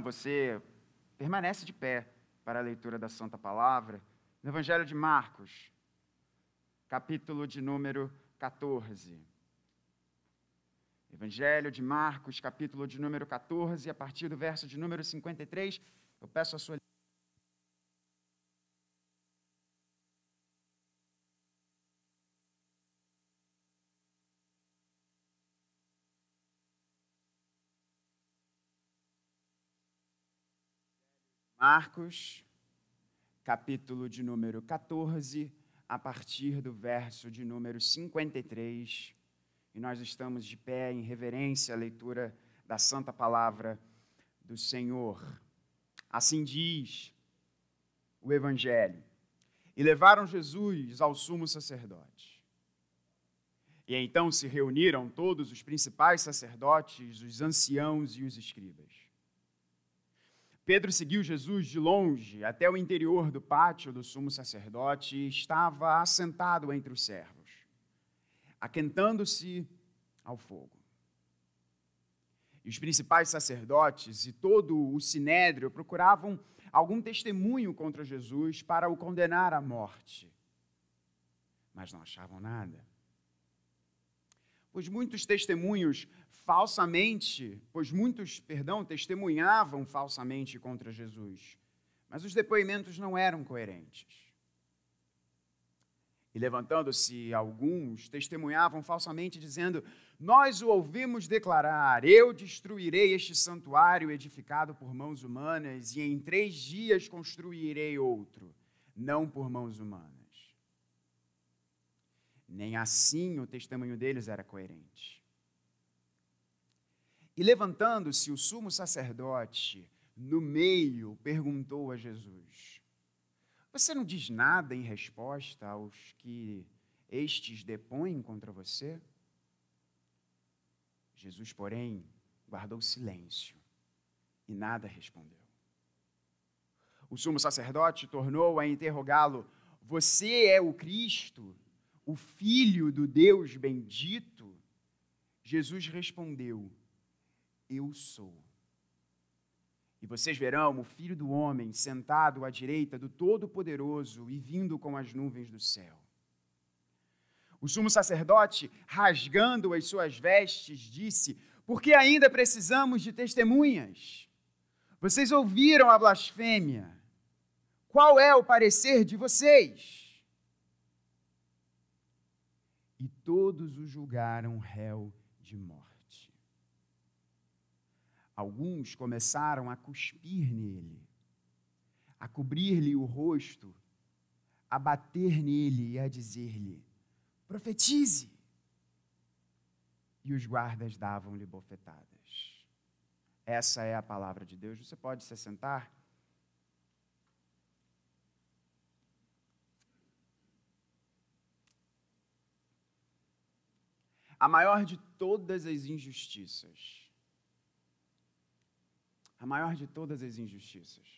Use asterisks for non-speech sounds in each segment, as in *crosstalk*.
você permanece de pé para a leitura da Santa Palavra, no Evangelho de Marcos, capítulo de número 14. Evangelho de Marcos, capítulo de número 14, a partir do verso de número 53, eu peço a sua Marcos, capítulo de número 14, a partir do verso de número 53. E nós estamos de pé em reverência à leitura da santa palavra do Senhor. Assim diz o Evangelho. E levaram Jesus ao sumo sacerdote. E então se reuniram todos os principais sacerdotes, os anciãos e os escribas. Pedro seguiu Jesus de longe até o interior do pátio do sumo sacerdote e estava assentado entre os servos, aquentando-se ao fogo. E os principais sacerdotes e todo o sinédrio procuravam algum testemunho contra Jesus para o condenar à morte, mas não achavam nada. Pois muitos testemunhos falsamente, pois muitos, perdão, testemunhavam falsamente contra Jesus, mas os depoimentos não eram coerentes. E levantando-se alguns, testemunhavam falsamente, dizendo: Nós o ouvimos declarar: Eu destruirei este santuário edificado por mãos humanas, e em três dias construirei outro, não por mãos humanas. Nem assim o testemunho deles era coerente. E levantando-se o sumo sacerdote no meio, perguntou a Jesus: Você não diz nada em resposta aos que estes depõem contra você? Jesus, porém, guardou silêncio e nada respondeu. O sumo sacerdote tornou a interrogá-lo: Você é o Cristo, o Filho do Deus bendito? Jesus respondeu: eu sou. E vocês verão o Filho do Homem sentado à direita do Todo-Poderoso e vindo com as nuvens do céu. O sumo sacerdote, rasgando as suas vestes, disse: Por que ainda precisamos de testemunhas? Vocês ouviram a blasfêmia. Qual é o parecer de vocês? E todos o julgaram réu de morte. Alguns começaram a cuspir nele, a cobrir-lhe o rosto, a bater nele e a dizer-lhe: profetize. E os guardas davam-lhe bofetadas. Essa é a palavra de Deus. Você pode se sentar? A maior de todas as injustiças a maior de todas as injustiças.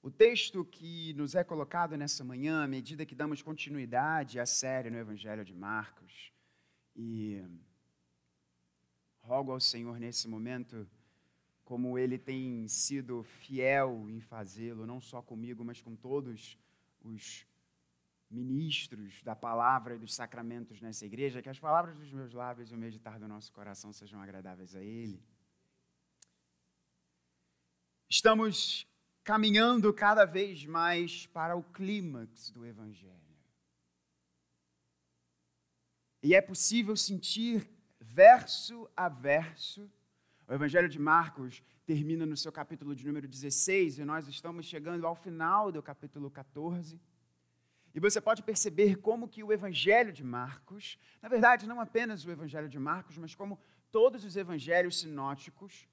O texto que nos é colocado nessa manhã, à medida que damos continuidade à série no Evangelho de Marcos, e rogo ao Senhor nesse momento, como Ele tem sido fiel em fazê-lo, não só comigo, mas com todos os ministros da palavra e dos sacramentos nessa igreja, que as palavras dos meus lábios e o meditar do nosso coração sejam agradáveis a Ele Estamos caminhando cada vez mais para o clímax do Evangelho. E é possível sentir, verso a verso, o Evangelho de Marcos termina no seu capítulo de número 16 e nós estamos chegando ao final do capítulo 14. E você pode perceber como que o Evangelho de Marcos, na verdade, não apenas o Evangelho de Marcos, mas como todos os evangelhos sinóticos,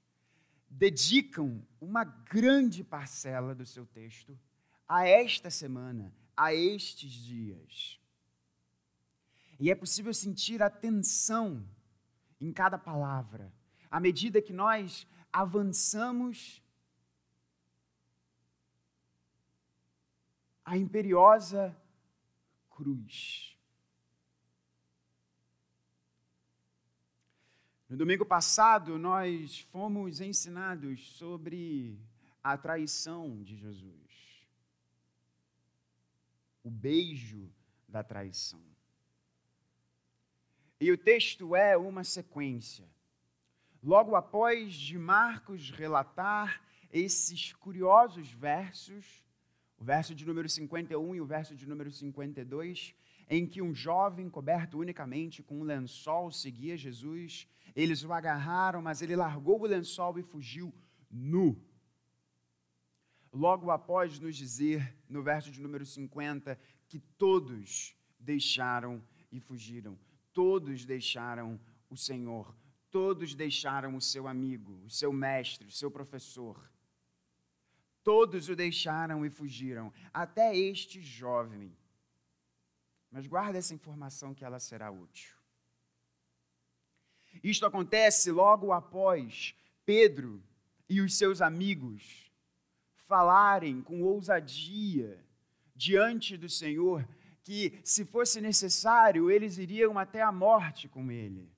dedicam uma grande parcela do seu texto a esta semana, a estes dias. E é possível sentir a tensão em cada palavra, à medida que nós avançamos a imperiosa cruz. No domingo passado, nós fomos ensinados sobre a traição de Jesus. O beijo da traição. E o texto é uma sequência. Logo após de Marcos relatar esses curiosos versos, o verso de número 51 e o verso de número 52, em que um jovem coberto unicamente com um lençol seguia Jesus. Eles o agarraram, mas ele largou o lençol e fugiu nu. Logo após nos dizer, no verso de número 50, que todos deixaram e fugiram. Todos deixaram o Senhor. Todos deixaram o seu amigo, o seu mestre, o seu professor. Todos o deixaram e fugiram, até este jovem mas guarda essa informação que ela será útil. Isto acontece logo após Pedro e os seus amigos falarem com ousadia diante do Senhor que, se fosse necessário, eles iriam até a morte com ele.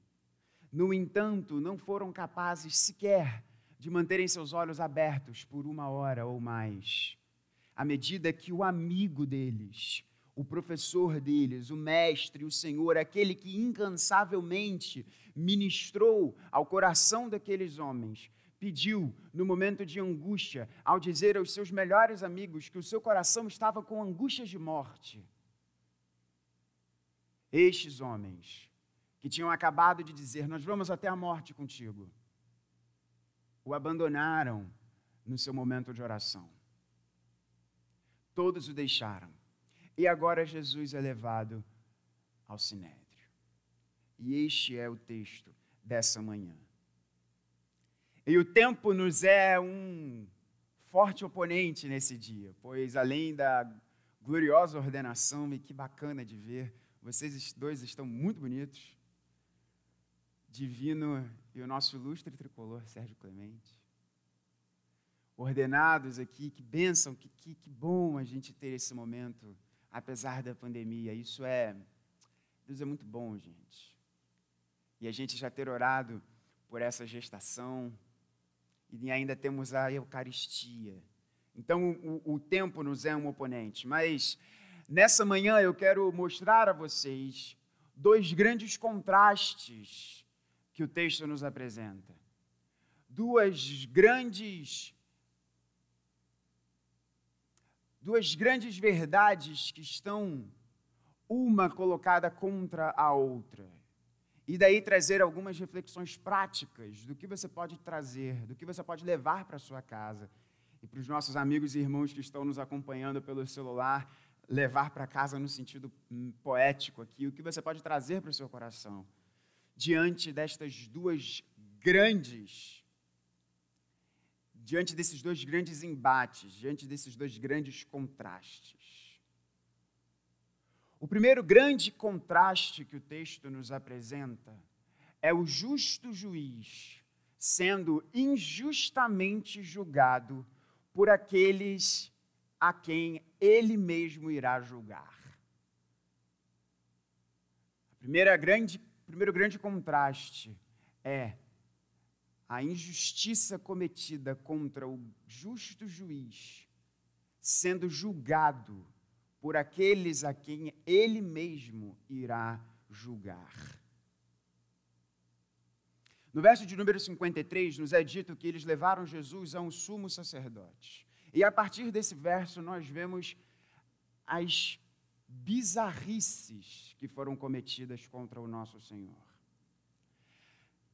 No entanto, não foram capazes sequer de manterem seus olhos abertos por uma hora ou mais, à medida que o amigo deles, o professor deles, o mestre, o Senhor, aquele que incansavelmente ministrou ao coração daqueles homens, pediu no momento de angústia, ao dizer aos seus melhores amigos que o seu coração estava com angústias de morte. Estes homens, que tinham acabado de dizer: Nós vamos até a morte contigo, o abandonaram no seu momento de oração. Todos o deixaram e agora Jesus é levado ao sinédrio. E este é o texto dessa manhã. E o tempo nos é um forte oponente nesse dia, pois além da gloriosa ordenação, e que bacana de ver, vocês dois estão muito bonitos. Divino e o nosso ilustre tricolor Sérgio Clemente. Ordenados aqui, que bênção, que, que, que bom a gente ter esse momento apesar da pandemia. Isso é. Deus é muito bom, gente. E a gente já ter orado por essa gestação, e ainda temos a Eucaristia. Então, o, o tempo nos é um oponente. Mas nessa manhã eu quero mostrar a vocês dois grandes contrastes que o texto nos apresenta. Duas grandes duas grandes verdades que estão uma colocada contra a outra. E daí trazer algumas reflexões práticas do que você pode trazer, do que você pode levar para sua casa. E para os nossos amigos e irmãos que estão nos acompanhando pelo celular, levar para casa no sentido hum, poético aqui, o que você pode trazer para o seu coração. Diante destas duas grandes diante desses dois grandes embates, diante desses dois grandes contrastes. O primeiro grande contraste que o texto nos apresenta é o justo juiz sendo injustamente julgado por aqueles a quem ele mesmo irá julgar. O primeiro grande contraste é a injustiça cometida contra o justo juiz, sendo julgado por aqueles a quem ele mesmo irá julgar. No verso de número 53, nos é dito que eles levaram Jesus a um sumo sacerdote. E a partir desse verso, nós vemos as bizarrices que foram cometidas contra o nosso Senhor.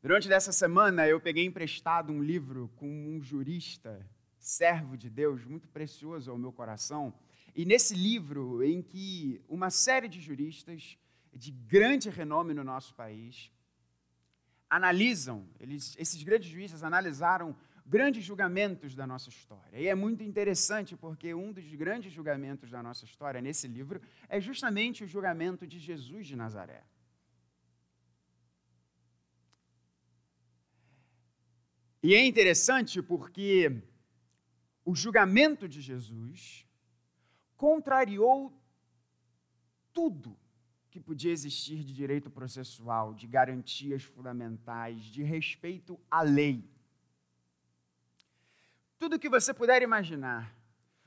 Durante dessa semana, eu peguei emprestado um livro com um jurista, servo de Deus, muito precioso ao meu coração. E nesse livro, em que uma série de juristas de grande renome no nosso país analisam, eles, esses grandes juízes analisaram grandes julgamentos da nossa história. E é muito interessante porque um dos grandes julgamentos da nossa história nesse livro é justamente o julgamento de Jesus de Nazaré. E é interessante porque o julgamento de Jesus contrariou tudo que podia existir de direito processual, de garantias fundamentais, de respeito à lei. Tudo que você puder imaginar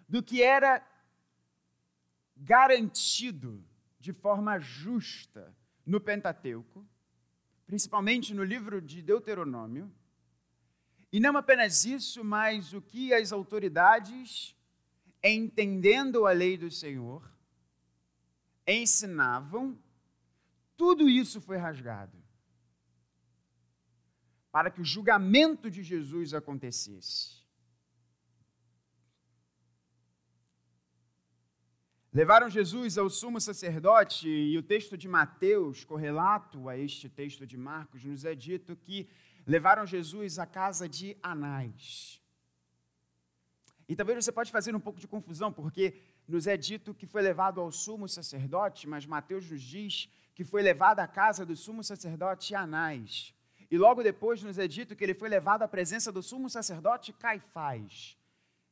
do que era garantido de forma justa no Pentateuco, principalmente no livro de Deuteronômio, e não apenas isso, mas o que as autoridades, entendendo a lei do Senhor, ensinavam, tudo isso foi rasgado. Para que o julgamento de Jesus acontecesse. Levaram Jesus ao sumo sacerdote, e o texto de Mateus, correlato a este texto de Marcos, nos é dito que levaram Jesus à casa de Anás. E talvez você pode fazer um pouco de confusão, porque nos é dito que foi levado ao sumo sacerdote, mas Mateus nos diz que foi levado à casa do sumo sacerdote Anás. E logo depois nos é dito que ele foi levado à presença do sumo sacerdote Caifás.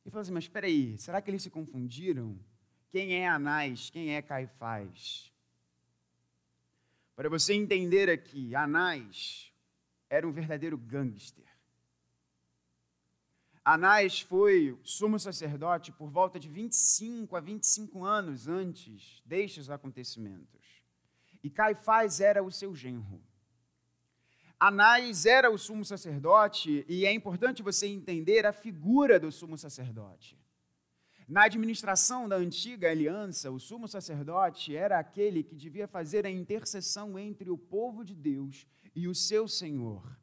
E falou assim: Mas espera aí, será que eles se confundiram? Quem é Anás? Quem é Caifás? Para você entender aqui, Anás era um verdadeiro gangster. Anás foi sumo sacerdote por volta de 25 a 25 anos antes destes acontecimentos. E Caifás era o seu genro. Anás era o sumo sacerdote, e é importante você entender a figura do sumo sacerdote. Na administração da antiga aliança, o sumo sacerdote era aquele que devia fazer a intercessão entre o povo de Deus e o seu Senhor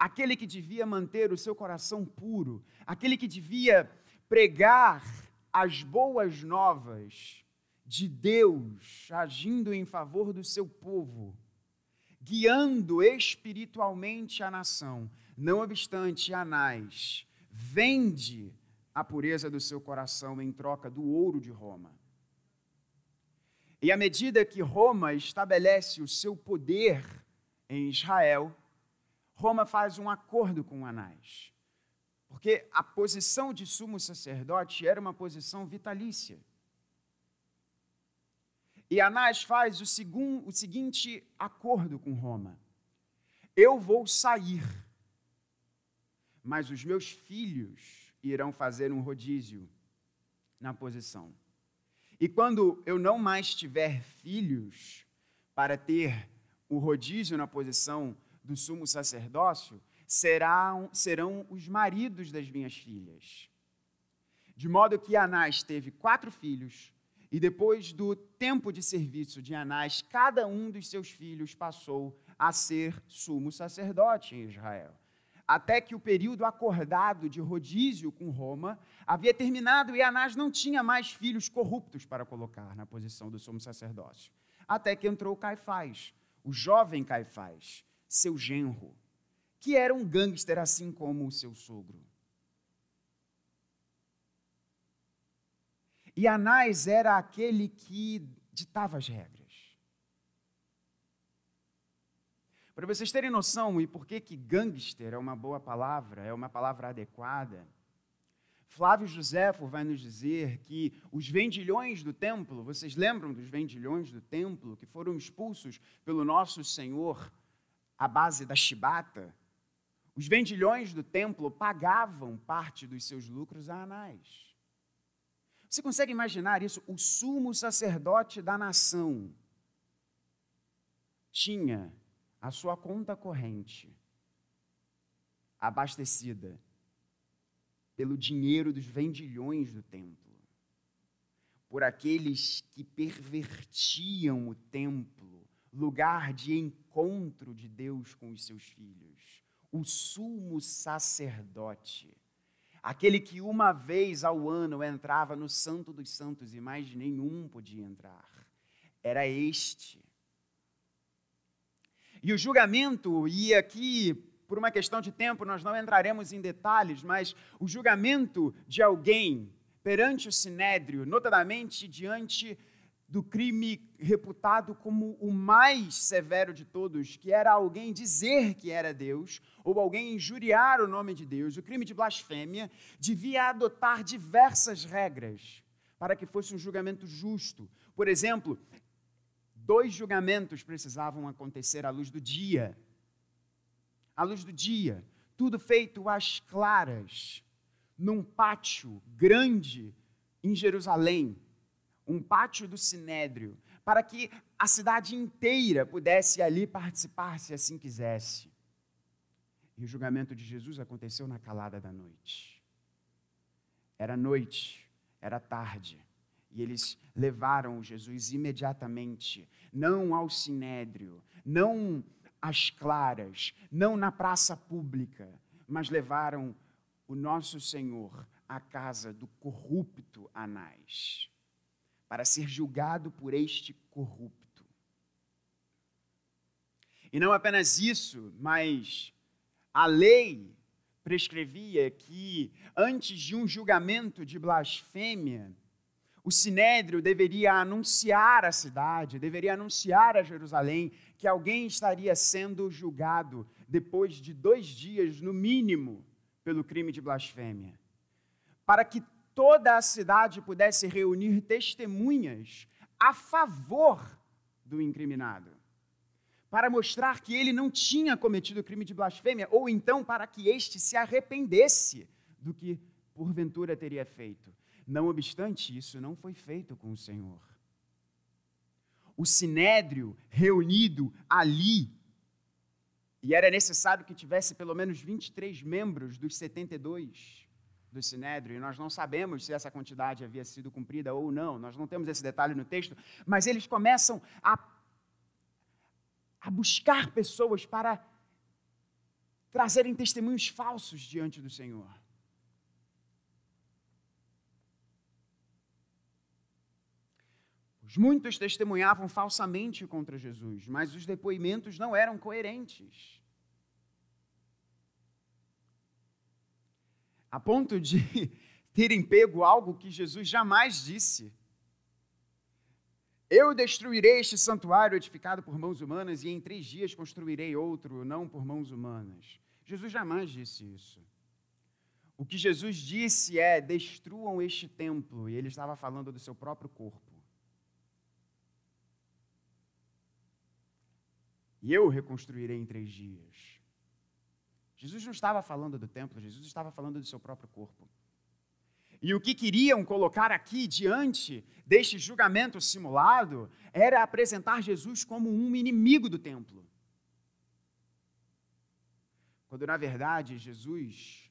aquele que devia manter o seu coração puro, aquele que devia pregar as boas novas de Deus agindo em favor do seu povo, guiando espiritualmente a nação. Não obstante, Anás vende a pureza do seu coração em troca do ouro de Roma. E à medida que Roma estabelece o seu poder em Israel, Roma faz um acordo com Anás. Porque a posição de sumo sacerdote era uma posição vitalícia. E Anás faz o, segun, o seguinte acordo com Roma: Eu vou sair, mas os meus filhos irão fazer um rodízio na posição. E quando eu não mais tiver filhos para ter o rodízio na posição do sumo sacerdócio serão, serão os maridos das minhas filhas. De modo que Anás teve quatro filhos, e depois do tempo de serviço de Anás, cada um dos seus filhos passou a ser sumo sacerdote em Israel. Até que o período acordado de rodízio com Roma havia terminado e Anás não tinha mais filhos corruptos para colocar na posição do sumo sacerdócio. Até que entrou Caifás, o jovem Caifás, seu genro, que era um gangster assim como o seu sogro. E Anás era aquele que ditava as regras. Para vocês terem noção e por que que gangster é uma boa palavra, é uma palavra adequada, Flávio Joséfo vai nos dizer que os vendilhões do templo, vocês lembram dos vendilhões do templo que foram expulsos pelo nosso Senhor à base da chibata, os vendilhões do templo pagavam parte dos seus lucros a Anás. Você consegue imaginar isso? O sumo sacerdote da nação tinha a sua conta corrente abastecida pelo dinheiro dos vendilhões do templo, por aqueles que pervertiam o templo, lugar de encontro de Deus com os seus filhos. O sumo sacerdote, aquele que uma vez ao ano entrava no Santo dos Santos e mais nenhum podia entrar, era este. E o julgamento, e aqui, por uma questão de tempo, nós não entraremos em detalhes, mas o julgamento de alguém perante o sinédrio, notadamente diante do crime reputado como o mais severo de todos, que era alguém dizer que era Deus, ou alguém injuriar o nome de Deus, o crime de blasfêmia, devia adotar diversas regras para que fosse um julgamento justo. Por exemplo, Dois julgamentos precisavam acontecer à luz do dia. À luz do dia. Tudo feito às claras, num pátio grande em Jerusalém um pátio do Sinédrio, para que a cidade inteira pudesse ali participar se assim quisesse. E o julgamento de Jesus aconteceu na calada da noite. Era noite, era tarde, e eles levaram Jesus imediatamente, não ao sinédrio, não às claras, não na praça pública, mas levaram o nosso Senhor à casa do corrupto Anás para ser julgado por este corrupto. E não apenas isso, mas a lei prescrevia que antes de um julgamento de blasfêmia, o sinédrio deveria anunciar à cidade, deveria anunciar a Jerusalém que alguém estaria sendo julgado depois de dois dias, no mínimo, pelo crime de blasfêmia. Para que toda a cidade pudesse reunir testemunhas a favor do incriminado, para mostrar que ele não tinha cometido crime de blasfêmia, ou então para que este se arrependesse do que porventura teria feito. Não obstante, isso não foi feito com o Senhor. O sinédrio reunido ali, e era necessário que tivesse pelo menos 23 membros dos 72, do Sinédrio, e nós não sabemos se essa quantidade havia sido cumprida ou não, nós não temos esse detalhe no texto, mas eles começam a, a buscar pessoas para trazerem testemunhos falsos diante do Senhor. Os muitos testemunhavam falsamente contra Jesus, mas os depoimentos não eram coerentes. a ponto de *laughs* terem pego algo que Jesus jamais disse. Eu destruirei este santuário edificado por mãos humanas e em três dias construirei outro, não por mãos humanas. Jesus jamais disse isso. O que Jesus disse é: destruam este templo, e ele estava falando do seu próprio corpo. E eu reconstruirei em três dias. Jesus não estava falando do templo, Jesus estava falando do seu próprio corpo. E o que queriam colocar aqui diante deste julgamento simulado era apresentar Jesus como um inimigo do templo. Quando na verdade Jesus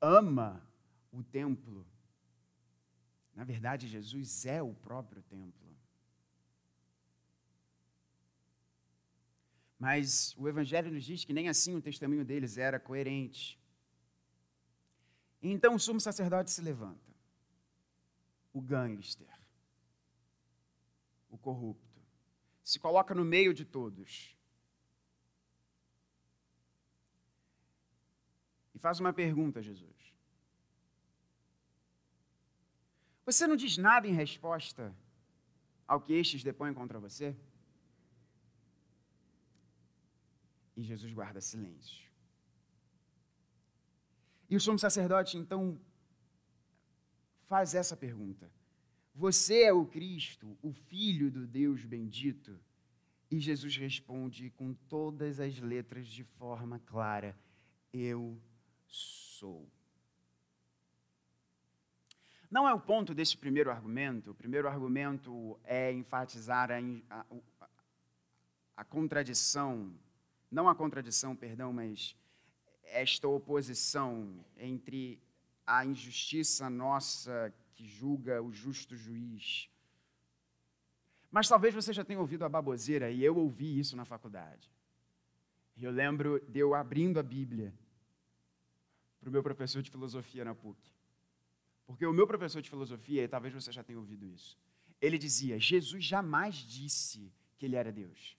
ama o templo. Na verdade, Jesus é o próprio templo. Mas o Evangelho nos diz que nem assim o testemunho deles era coerente. Então o sumo sacerdote se levanta, o gangster, o corrupto, se coloca no meio de todos e faz uma pergunta a Jesus. Você não diz nada em resposta ao que estes depõem contra você? E Jesus guarda silêncio. E o sumo sacerdote, então, faz essa pergunta: Você é o Cristo, o Filho do Deus bendito? E Jesus responde com todas as letras de forma clara: Eu sou. Não é o ponto desse primeiro argumento. O primeiro argumento é enfatizar a, a, a contradição não a contradição, perdão, mas esta oposição entre a injustiça nossa que julga o justo juiz. Mas talvez você já tenha ouvido a baboseira, e eu ouvi isso na faculdade. E eu lembro de eu abrindo a Bíblia para o meu professor de filosofia na PUC. Porque o meu professor de filosofia, e talvez você já tenha ouvido isso, ele dizia: Jesus jamais disse que ele era Deus.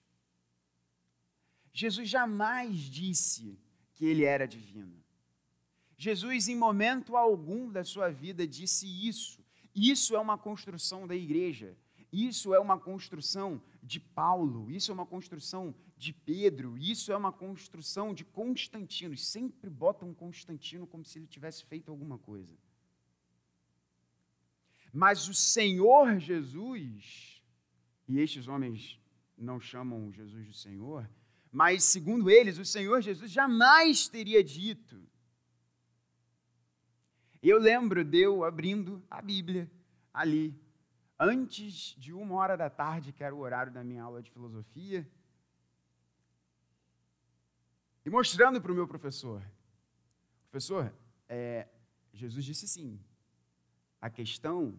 Jesus jamais disse que ele era divino. Jesus, em momento algum da sua vida, disse isso. Isso é uma construção da igreja. Isso é uma construção de Paulo. Isso é uma construção de Pedro. Isso é uma construção de Constantino. Sempre botam Constantino como se ele tivesse feito alguma coisa. Mas o Senhor Jesus, e estes homens não chamam Jesus de Senhor, mas segundo eles, o Senhor Jesus jamais teria dito. Eu lembro de eu abrindo a Bíblia ali, antes de uma hora da tarde, que era o horário da minha aula de filosofia, e mostrando para o meu professor: Professor, é, Jesus disse sim. A questão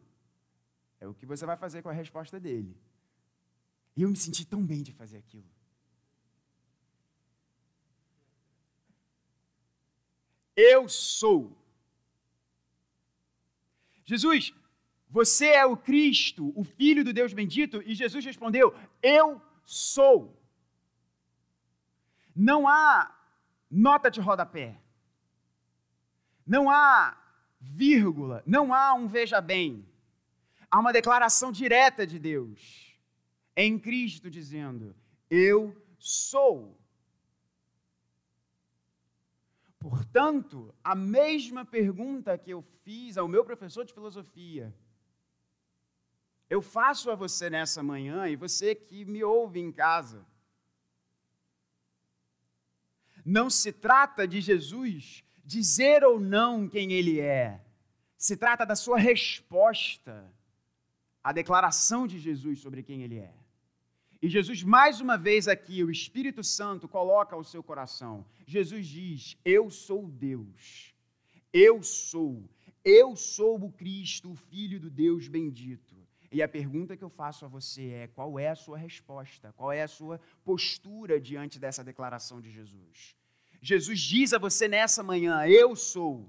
é o que você vai fazer com a resposta dele. E eu me senti tão bem de fazer aquilo. Eu sou. Jesus, você é o Cristo, o Filho do Deus bendito? E Jesus respondeu: Eu sou. Não há nota de rodapé. Não há vírgula, não há um veja bem. Há uma declaração direta de Deus em Cristo dizendo: Eu sou. Portanto, a mesma pergunta que eu fiz ao meu professor de filosofia, eu faço a você nessa manhã e você que me ouve em casa. Não se trata de Jesus dizer ou não quem ele é, se trata da sua resposta à declaração de Jesus sobre quem ele é. E Jesus, mais uma vez aqui, o Espírito Santo coloca ao seu coração. Jesus diz: Eu sou Deus. Eu sou. Eu sou o Cristo, o Filho do Deus bendito. E a pergunta que eu faço a você é: qual é a sua resposta? Qual é a sua postura diante dessa declaração de Jesus? Jesus diz a você nessa manhã: Eu sou.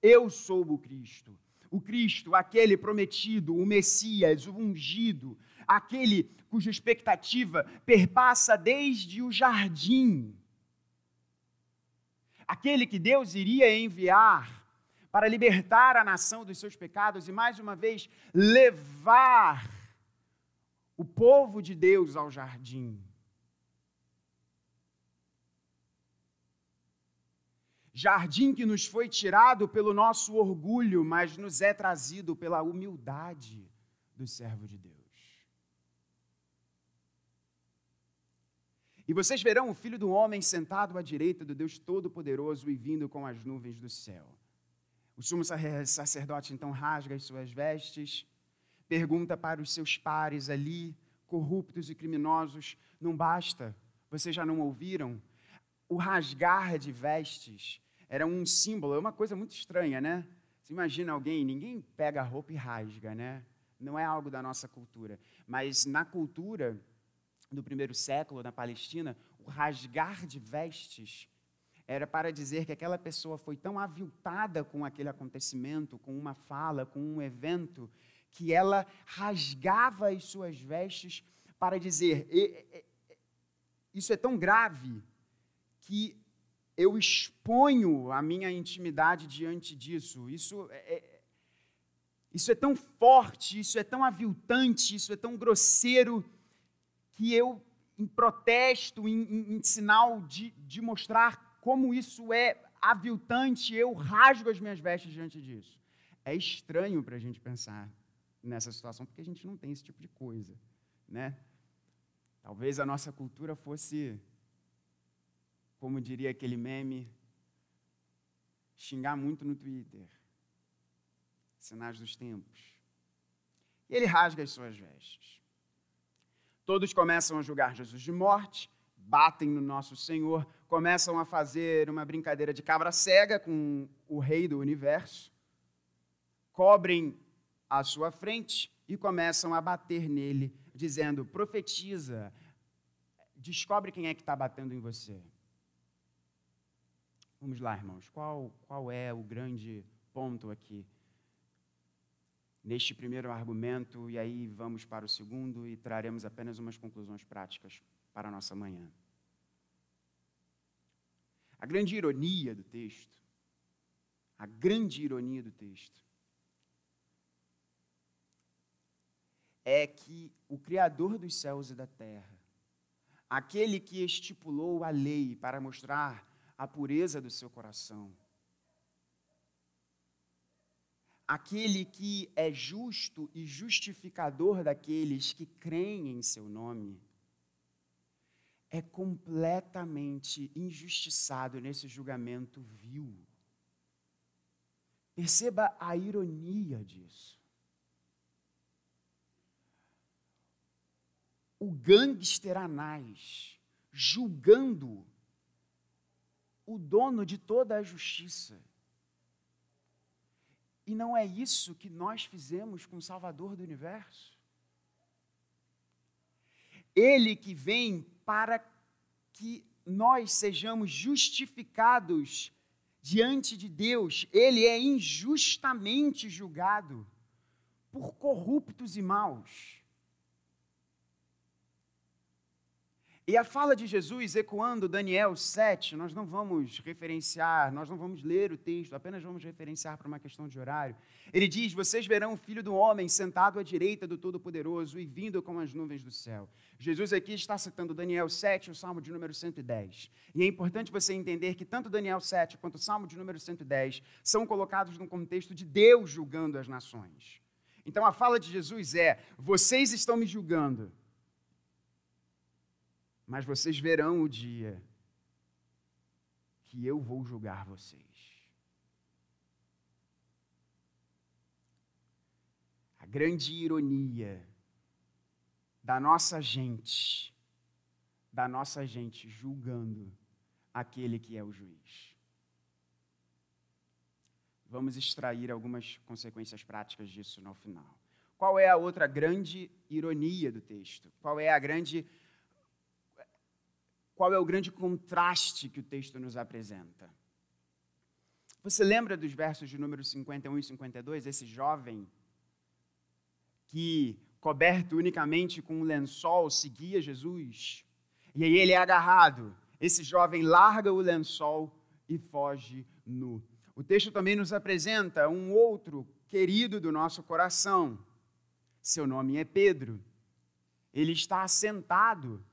Eu sou o Cristo o Cristo, aquele prometido, o Messias, o ungido, aquele cuja expectativa perpassa desde o jardim. Aquele que Deus iria enviar para libertar a nação dos seus pecados e, mais uma vez, levar o povo de Deus ao jardim. Jardim que nos foi tirado pelo nosso orgulho, mas nos é trazido pela humildade do servo de Deus. E vocês verão o filho do homem sentado à direita do Deus Todo-Poderoso e vindo com as nuvens do céu. O sumo sacerdote então rasga as suas vestes, pergunta para os seus pares ali, corruptos e criminosos: não basta, vocês já não ouviram? O rasgar de vestes era um símbolo, é uma coisa muito estranha, né? Você imagina alguém, ninguém pega a roupa e rasga, né? Não é algo da nossa cultura. Mas na cultura do primeiro século, na Palestina, o rasgar de vestes era para dizer que aquela pessoa foi tão aviltada com aquele acontecimento, com uma fala, com um evento, que ela rasgava as suas vestes para dizer: isso é tão grave que eu exponho a minha intimidade diante disso. Isso é, é, isso é tão forte, isso é tão aviltante, isso é tão grosseiro, que eu, em protesto, em, em, em sinal de, de mostrar como isso é aviltante, eu rasgo as minhas vestes diante disso. É estranho para a gente pensar nessa situação, porque a gente não tem esse tipo de coisa, né? Talvez a nossa cultura fosse como diria aquele meme, xingar muito no Twitter. Sinais dos tempos. E ele rasga as suas vestes. Todos começam a julgar Jesus de morte, batem no nosso Senhor, começam a fazer uma brincadeira de cabra cega com o rei do universo, cobrem a sua frente e começam a bater nele, dizendo: profetiza, descobre quem é que está batendo em você. Vamos lá, irmãos. Qual, qual é o grande ponto aqui? Neste primeiro argumento, e aí vamos para o segundo e traremos apenas umas conclusões práticas para a nossa manhã. A grande ironia do texto, a grande ironia do texto, é que o Criador dos céus e da terra, aquele que estipulou a lei para mostrar a pureza do seu coração. aquele que é justo e justificador daqueles que creem em seu nome, é completamente injustiçado nesse julgamento vil. Perceba a ironia disso. O gangster Anás julgando o dono de toda a justiça. E não é isso que nós fizemos com o Salvador do universo? Ele que vem para que nós sejamos justificados diante de Deus, ele é injustamente julgado por corruptos e maus. E a fala de Jesus ecoando Daniel 7, nós não vamos referenciar, nós não vamos ler o texto, apenas vamos referenciar para uma questão de horário. Ele diz: Vocês verão o filho do homem sentado à direita do Todo-Poderoso e vindo com as nuvens do céu. Jesus aqui está citando Daniel 7, o salmo de número 110. E é importante você entender que tanto Daniel 7 quanto o salmo de número 110 são colocados no contexto de Deus julgando as nações. Então a fala de Jesus é: Vocês estão me julgando mas vocês verão o dia que eu vou julgar vocês. A grande ironia da nossa gente, da nossa gente julgando aquele que é o juiz. Vamos extrair algumas consequências práticas disso no final. Qual é a outra grande ironia do texto? Qual é a grande qual é o grande contraste que o texto nos apresenta. Você lembra dos versos de número 51 e 52? Esse jovem que, coberto unicamente com um lençol, seguia Jesus. E aí ele é agarrado. Esse jovem larga o lençol e foge nu. O texto também nos apresenta um outro querido do nosso coração. Seu nome é Pedro. Ele está assentado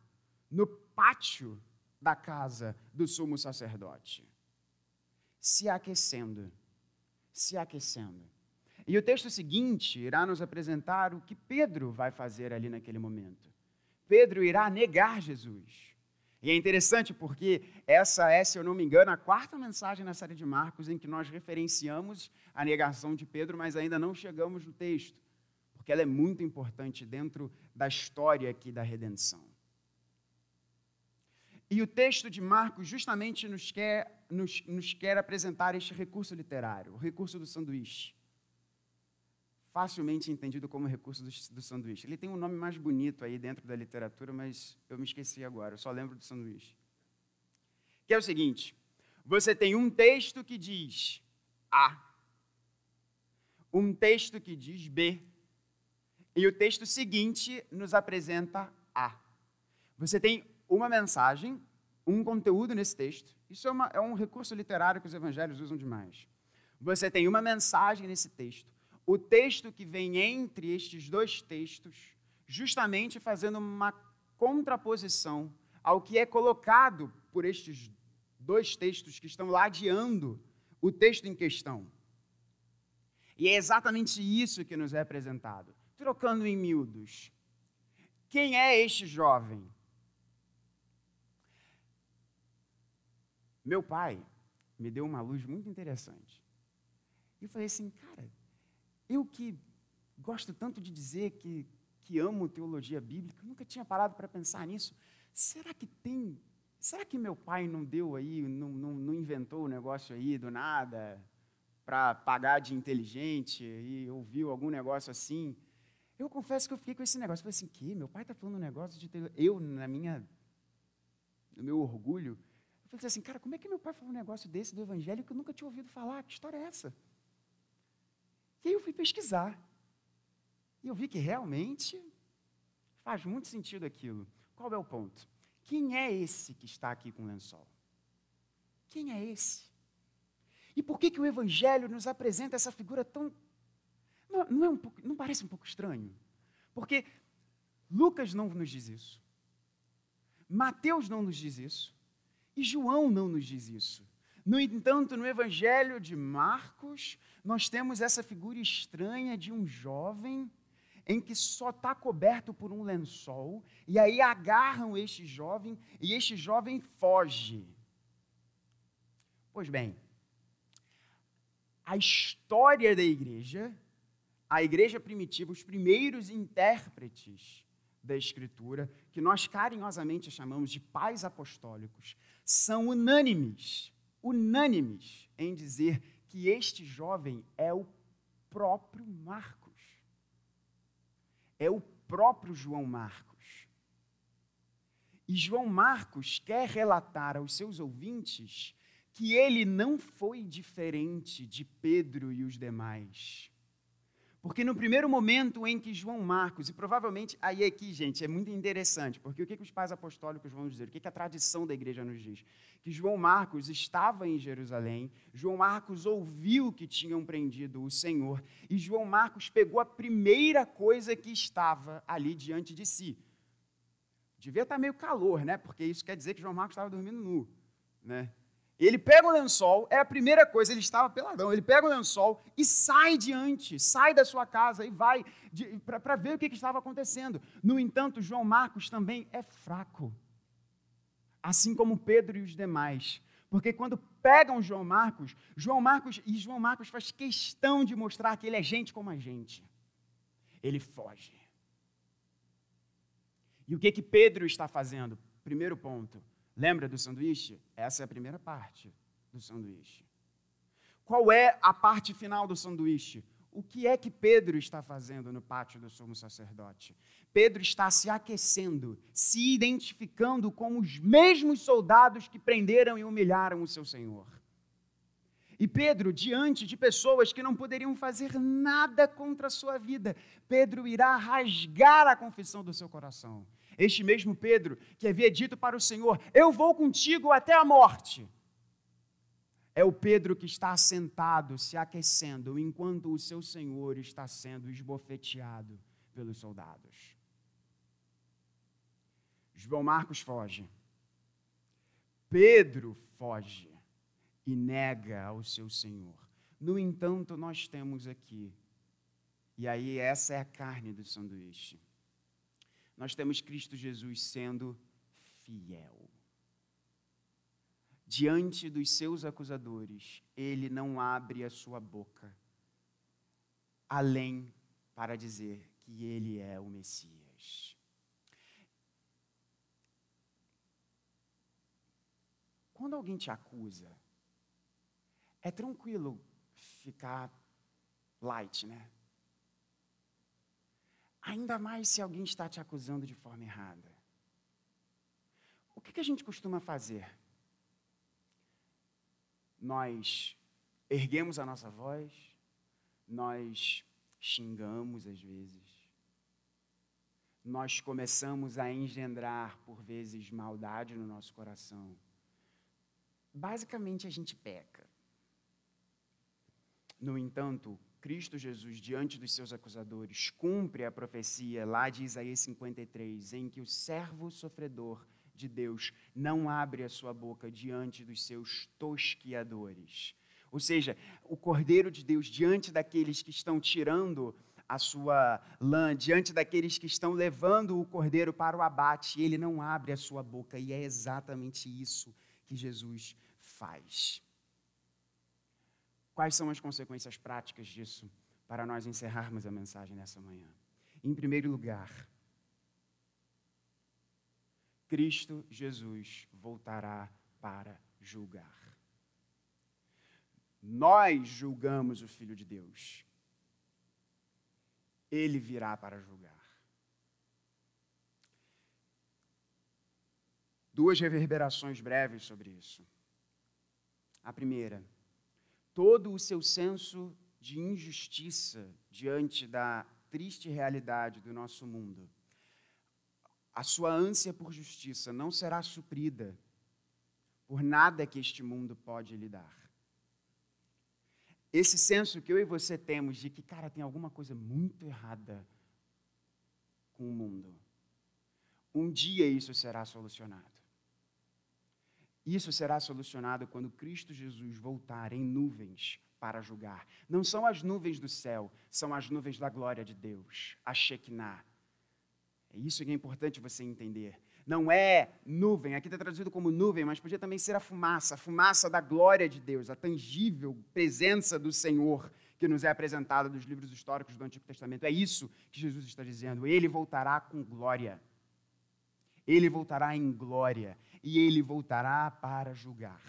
no pátio da casa do sumo sacerdote, se aquecendo, se aquecendo. E o texto seguinte irá nos apresentar o que Pedro vai fazer ali naquele momento. Pedro irá negar Jesus. E é interessante porque essa é, se eu não me engano, a quarta mensagem na série de Marcos em que nós referenciamos a negação de Pedro, mas ainda não chegamos no texto, porque ela é muito importante dentro da história aqui da redenção. E o texto de Marcos justamente nos quer, nos, nos quer apresentar este recurso literário, o recurso do sanduíche. Facilmente entendido como recurso do, do sanduíche. Ele tem um nome mais bonito aí dentro da literatura, mas eu me esqueci agora, eu só lembro do sanduíche. Que é o seguinte: você tem um texto que diz A, um texto que diz B, e o texto seguinte nos apresenta A. Você tem uma mensagem, um conteúdo nesse texto. Isso é, uma, é um recurso literário que os evangelhos usam demais. Você tem uma mensagem nesse texto. O texto que vem entre estes dois textos, justamente fazendo uma contraposição ao que é colocado por estes dois textos que estão ladeando o texto em questão. E é exatamente isso que nos é apresentado. Trocando em miúdos. Quem é este jovem? Meu pai me deu uma luz muito interessante. E eu falei assim, cara, eu que gosto tanto de dizer que, que amo teologia bíblica, nunca tinha parado para pensar nisso. Será que tem. Será que meu pai não deu aí, não, não, não inventou o negócio aí do nada para pagar de inteligente e ouviu algum negócio assim? Eu confesso que eu fiquei com esse negócio. Eu falei assim, que? Meu pai está falando um negócio de teologia. Eu, na minha, no meu orgulho, eu falei assim, cara, como é que meu pai falou um negócio desse do evangelho que eu nunca tinha ouvido falar? Que história é essa? E aí eu fui pesquisar. E eu vi que realmente faz muito sentido aquilo. Qual é o ponto? Quem é esse que está aqui com o lençol? Quem é esse? E por que, que o Evangelho nos apresenta essa figura tão. Não, não, é um pouco, não parece um pouco estranho? Porque Lucas não nos diz isso. Mateus não nos diz isso. E João não nos diz isso. No entanto, no Evangelho de Marcos, nós temos essa figura estranha de um jovem em que só está coberto por um lençol, e aí agarram este jovem e este jovem foge. Pois bem, a história da igreja, a igreja primitiva, os primeiros intérpretes da Escritura, que nós carinhosamente chamamos de pais apostólicos, são unânimes, unânimes em dizer que este jovem é o próprio Marcos é o próprio João Marcos. E João Marcos quer relatar aos seus ouvintes que ele não foi diferente de Pedro e os demais. Porque no primeiro momento em que João Marcos, e provavelmente aí aqui, gente, é muito interessante, porque o que, que os pais apostólicos vão dizer? O que, que a tradição da igreja nos diz? Que João Marcos estava em Jerusalém, João Marcos ouviu que tinham prendido o Senhor, e João Marcos pegou a primeira coisa que estava ali diante de si. Devia estar meio calor, né? Porque isso quer dizer que João Marcos estava dormindo nu, né? Ele pega o lençol, é a primeira coisa, ele estava peladão, ele pega o lençol e sai diante, sai da sua casa e vai para ver o que, que estava acontecendo. No entanto, João Marcos também é fraco, assim como Pedro e os demais. Porque quando pegam João Marcos, João Marcos e João Marcos faz questão de mostrar que ele é gente como a gente. Ele foge. E o que que Pedro está fazendo? Primeiro ponto, Lembra do sanduíche? Essa é a primeira parte do sanduíche. Qual é a parte final do sanduíche? O que é que Pedro está fazendo no pátio do sumo sacerdote? Pedro está se aquecendo, se identificando como os mesmos soldados que prenderam e humilharam o seu Senhor. E Pedro, diante de pessoas que não poderiam fazer nada contra a sua vida, Pedro irá rasgar a confissão do seu coração. Este mesmo Pedro que havia dito para o Senhor: Eu vou contigo até a morte. É o Pedro que está sentado, se aquecendo, enquanto o seu Senhor está sendo esbofeteado pelos soldados. João Marcos foge. Pedro foge e nega ao seu Senhor. No entanto, nós temos aqui, e aí essa é a carne do sanduíche nós temos Cristo Jesus sendo fiel. Diante dos seus acusadores, ele não abre a sua boca, além para dizer que ele é o Messias. Quando alguém te acusa, é tranquilo ficar light, né? Ainda mais se alguém está te acusando de forma errada. O que, que a gente costuma fazer? Nós erguemos a nossa voz, nós xingamos às vezes, nós começamos a engendrar, por vezes, maldade no nosso coração. Basicamente, a gente peca. No entanto, Cristo Jesus, diante dos seus acusadores, cumpre a profecia lá de Isaías 53, em que o servo sofredor de Deus não abre a sua boca diante dos seus tosquiadores. Ou seja, o Cordeiro de Deus, diante daqueles que estão tirando a sua lã, diante daqueles que estão levando o cordeiro para o abate, ele não abre a sua boca, e é exatamente isso que Jesus faz. Quais são as consequências práticas disso para nós encerrarmos a mensagem nessa manhã? Em primeiro lugar, Cristo Jesus voltará para julgar. Nós julgamos o Filho de Deus. Ele virá para julgar. Duas reverberações breves sobre isso. A primeira, todo o seu senso de injustiça diante da triste realidade do nosso mundo, a sua ânsia por justiça não será suprida por nada que este mundo pode lhe dar. Esse senso que eu e você temos de que, cara, tem alguma coisa muito errada com o mundo. Um dia isso será solucionado. Isso será solucionado quando Cristo Jesus voltar em nuvens para julgar. Não são as nuvens do céu, são as nuvens da glória de Deus, a Shekinah. É isso que é importante você entender. Não é nuvem, aqui está traduzido como nuvem, mas podia também ser a fumaça, a fumaça da glória de Deus, a tangível presença do Senhor que nos é apresentada nos livros históricos do Antigo Testamento. É isso que Jesus está dizendo. Ele voltará com glória. Ele voltará em glória e ele voltará para julgar.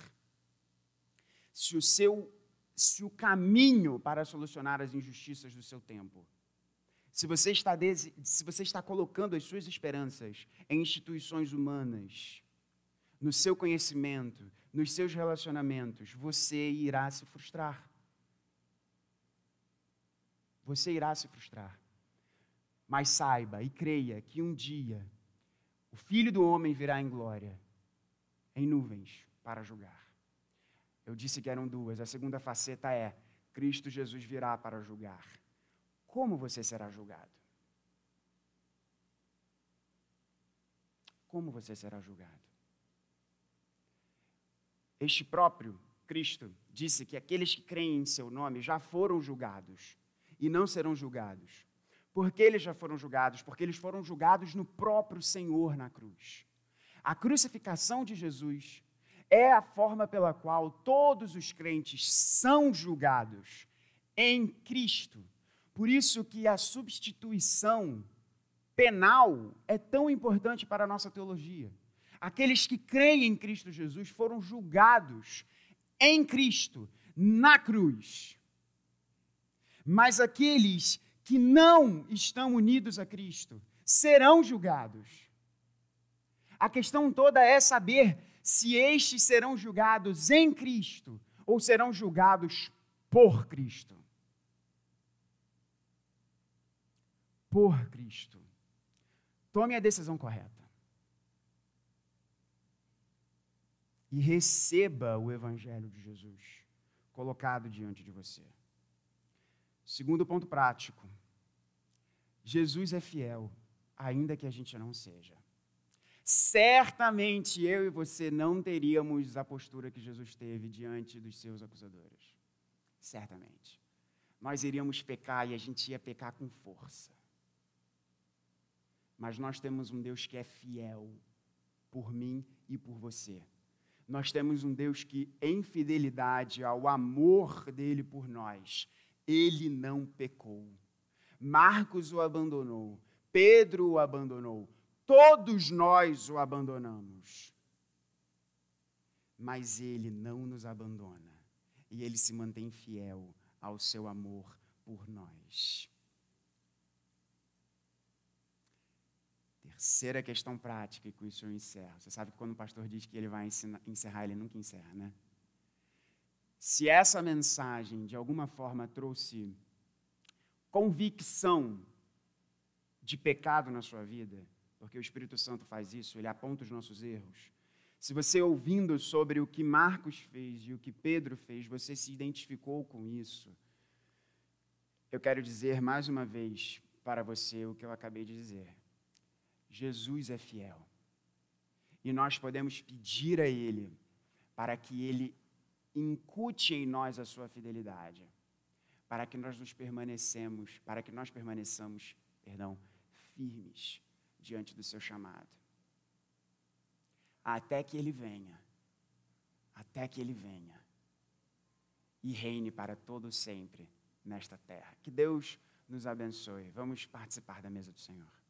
Se o seu se o caminho para solucionar as injustiças do seu tempo, se você está se você está colocando as suas esperanças em instituições humanas, no seu conhecimento, nos seus relacionamentos, você irá se frustrar. Você irá se frustrar. Mas saiba e creia que um dia o Filho do Homem virá em glória, em nuvens, para julgar. Eu disse que eram duas. A segunda faceta é: Cristo Jesus virá para julgar. Como você será julgado? Como você será julgado? Este próprio Cristo disse que aqueles que creem em seu nome já foram julgados e não serão julgados. Por que eles já foram julgados? Porque eles foram julgados no próprio Senhor na cruz. A crucificação de Jesus é a forma pela qual todos os crentes são julgados em Cristo. Por isso que a substituição penal é tão importante para a nossa teologia. Aqueles que creem em Cristo Jesus foram julgados em Cristo, na cruz. Mas aqueles que não estão unidos a Cristo serão julgados. A questão toda é saber se estes serão julgados em Cristo ou serão julgados por Cristo. Por Cristo. Tome a decisão correta. E receba o Evangelho de Jesus colocado diante de você. Segundo ponto prático: Jesus é fiel, ainda que a gente não seja certamente eu e você não teríamos a postura que Jesus teve diante dos seus acusadores. Certamente. Nós iríamos pecar e a gente ia pecar com força. Mas nós temos um Deus que é fiel por mim e por você. Nós temos um Deus que, em fidelidade ao amor dele por nós, ele não pecou. Marcos o abandonou, Pedro o abandonou, Todos nós o abandonamos. Mas ele não nos abandona. E ele se mantém fiel ao seu amor por nós. Terceira questão prática, e com isso eu encerro. Você sabe que quando o pastor diz que ele vai encerrar, ele nunca encerra, né? Se essa mensagem, de alguma forma, trouxe convicção de pecado na sua vida, porque o Espírito Santo faz isso, ele aponta os nossos erros. Se você ouvindo sobre o que Marcos fez e o que Pedro fez, você se identificou com isso, eu quero dizer mais uma vez para você o que eu acabei de dizer. Jesus é fiel. E nós podemos pedir a Ele para que Ele incute em nós a sua fidelidade, para que nós nos permanecemos, para que nós permaneçamos, perdão, firmes diante do seu chamado. Até que ele venha. Até que ele venha. E reine para todo sempre nesta terra. Que Deus nos abençoe. Vamos participar da mesa do Senhor.